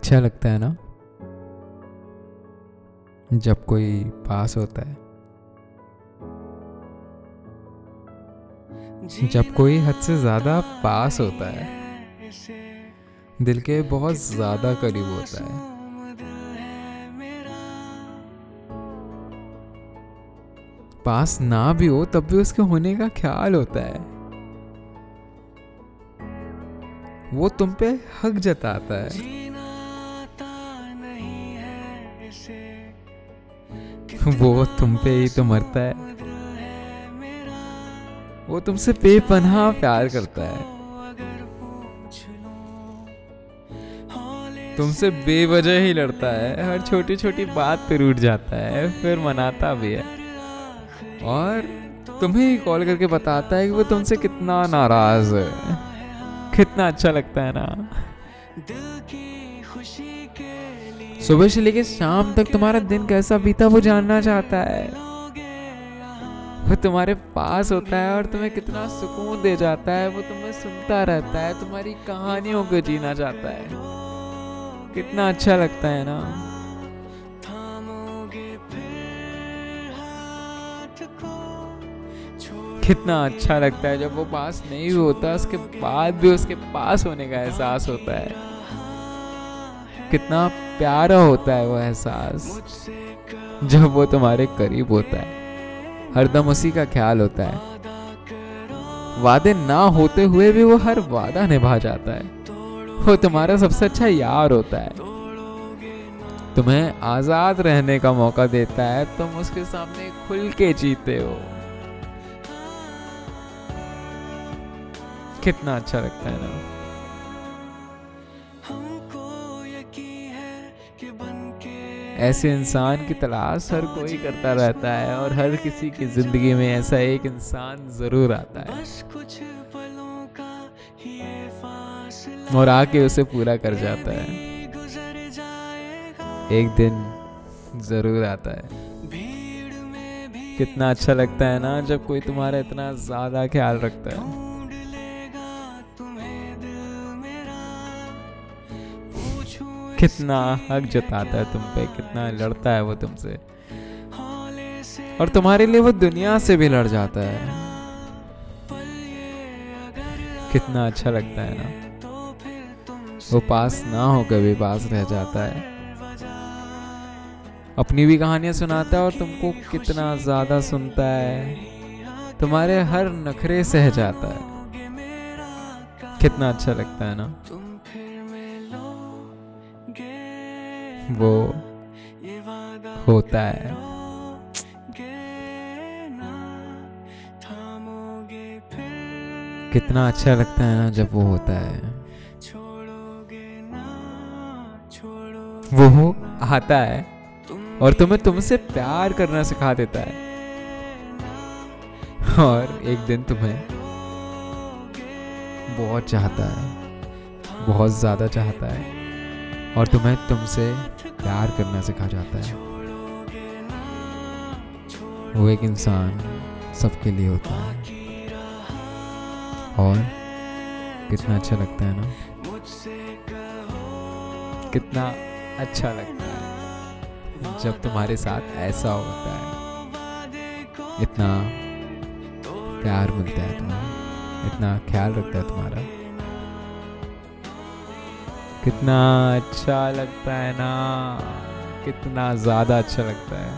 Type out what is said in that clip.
अच्छा लगता है ना, जब कोई पास होता है। जब कोई हद से ज़्यादा पास होता है, दिल के बहुत ज़्यादा करीब होता है। पास ना भी हो, तब भी उसके होने का ख्याल होता है। वो तुम पे हक जताता है। वो तुम पे ही तो मरता है। वो तुमसे बेपनाह प्यार करता है। तुमसे बेवजह ही लड़ता है। हर छोटी छोटी बात पे रूठ जाता है। फिर मनाता भी है। और तुम्हें कॉल करके बताता है कि वो तुमसे कितना नाराज़ है। कितना अच्छा लगता है ना। सुबह से लेके शाम तक तुम्हारा दिन कैसा बीता वो जानना चाहता है। वो तुम्हारे पास होता है और तुम्हें कितना सुकून दे जाता है, वो तुम्हें सुनता रहता है, तुम्हारी कहानियों को जीना चाहता है। कितना अच्छा लगता है ना। कितना अच्छा लगता है। जब वो पास नहीं होता, उसके बाद भी उसके पास होने का एहसास होता है। कितना प्यारा होता है वो एहसास, जब वो तुम्हारे करीब होता है। हरदम उसी का ख्याल होता है। वादे ना होते हुए भी वो हर वादा निभा जाता है। वो तुम्हारा सबसे अच्छा यार होता है। तुम्हें आज़ाद रहने का मौका देता है। तुम उसके सामने खुल के जीते हो। कितना अच्छा लगता है ना। ऐसे इंसान की तलाश हर कोई करता रहता है और हर किसी की ज़िंदगी में ऐसा एक इंसान ज़रूर आता है। और आके उसे पूरा कर जाता है। एक दिन ज़रूर आता है। कितना अच्छा लगता है ना जब कोई तुम्हारा इतना ज़्यादा ख्याल रखता है। कितना हक जताता है तुम पे, कितना लड़ता है वो तुमसे। और तुम्हारे लिए वो दुनिया से भी लड़ जाता है। कितना अच्छा लगता है ना। वो पास ना हो कभी, पास रह जाता है। अपनी भी कहानियाँ सुनाता है और तुमको कितना ज़्यादा सुनता है। तुम्हारे हर नखरे सह जाता है। कितना अच्छा लगता है ना। वो होता है। कितना अच्छा लगता है ना जब वो होता है। वो आता है और तुम्हें तुमसे प्यार करना सिखा देता है। और एक दिन तुम्हें बहुत चाहता है, बहुत ज़्यादा चाहता है। और तुम्हें तुमसे प्यार करना सिखा जाता है। वो एक इंसान सबके लिए होता है। और कितना अच्छा लगता है ना? कितना अच्छा लगता है। जब तुम्हारे साथ ऐसा होता है, इतना प्यार मिलता है तुम्हें, इतना ख्याल रखता है तुम्हारा। कितना अच्छा लगता है ना कितना ज़्यादा अच्छा लगता है।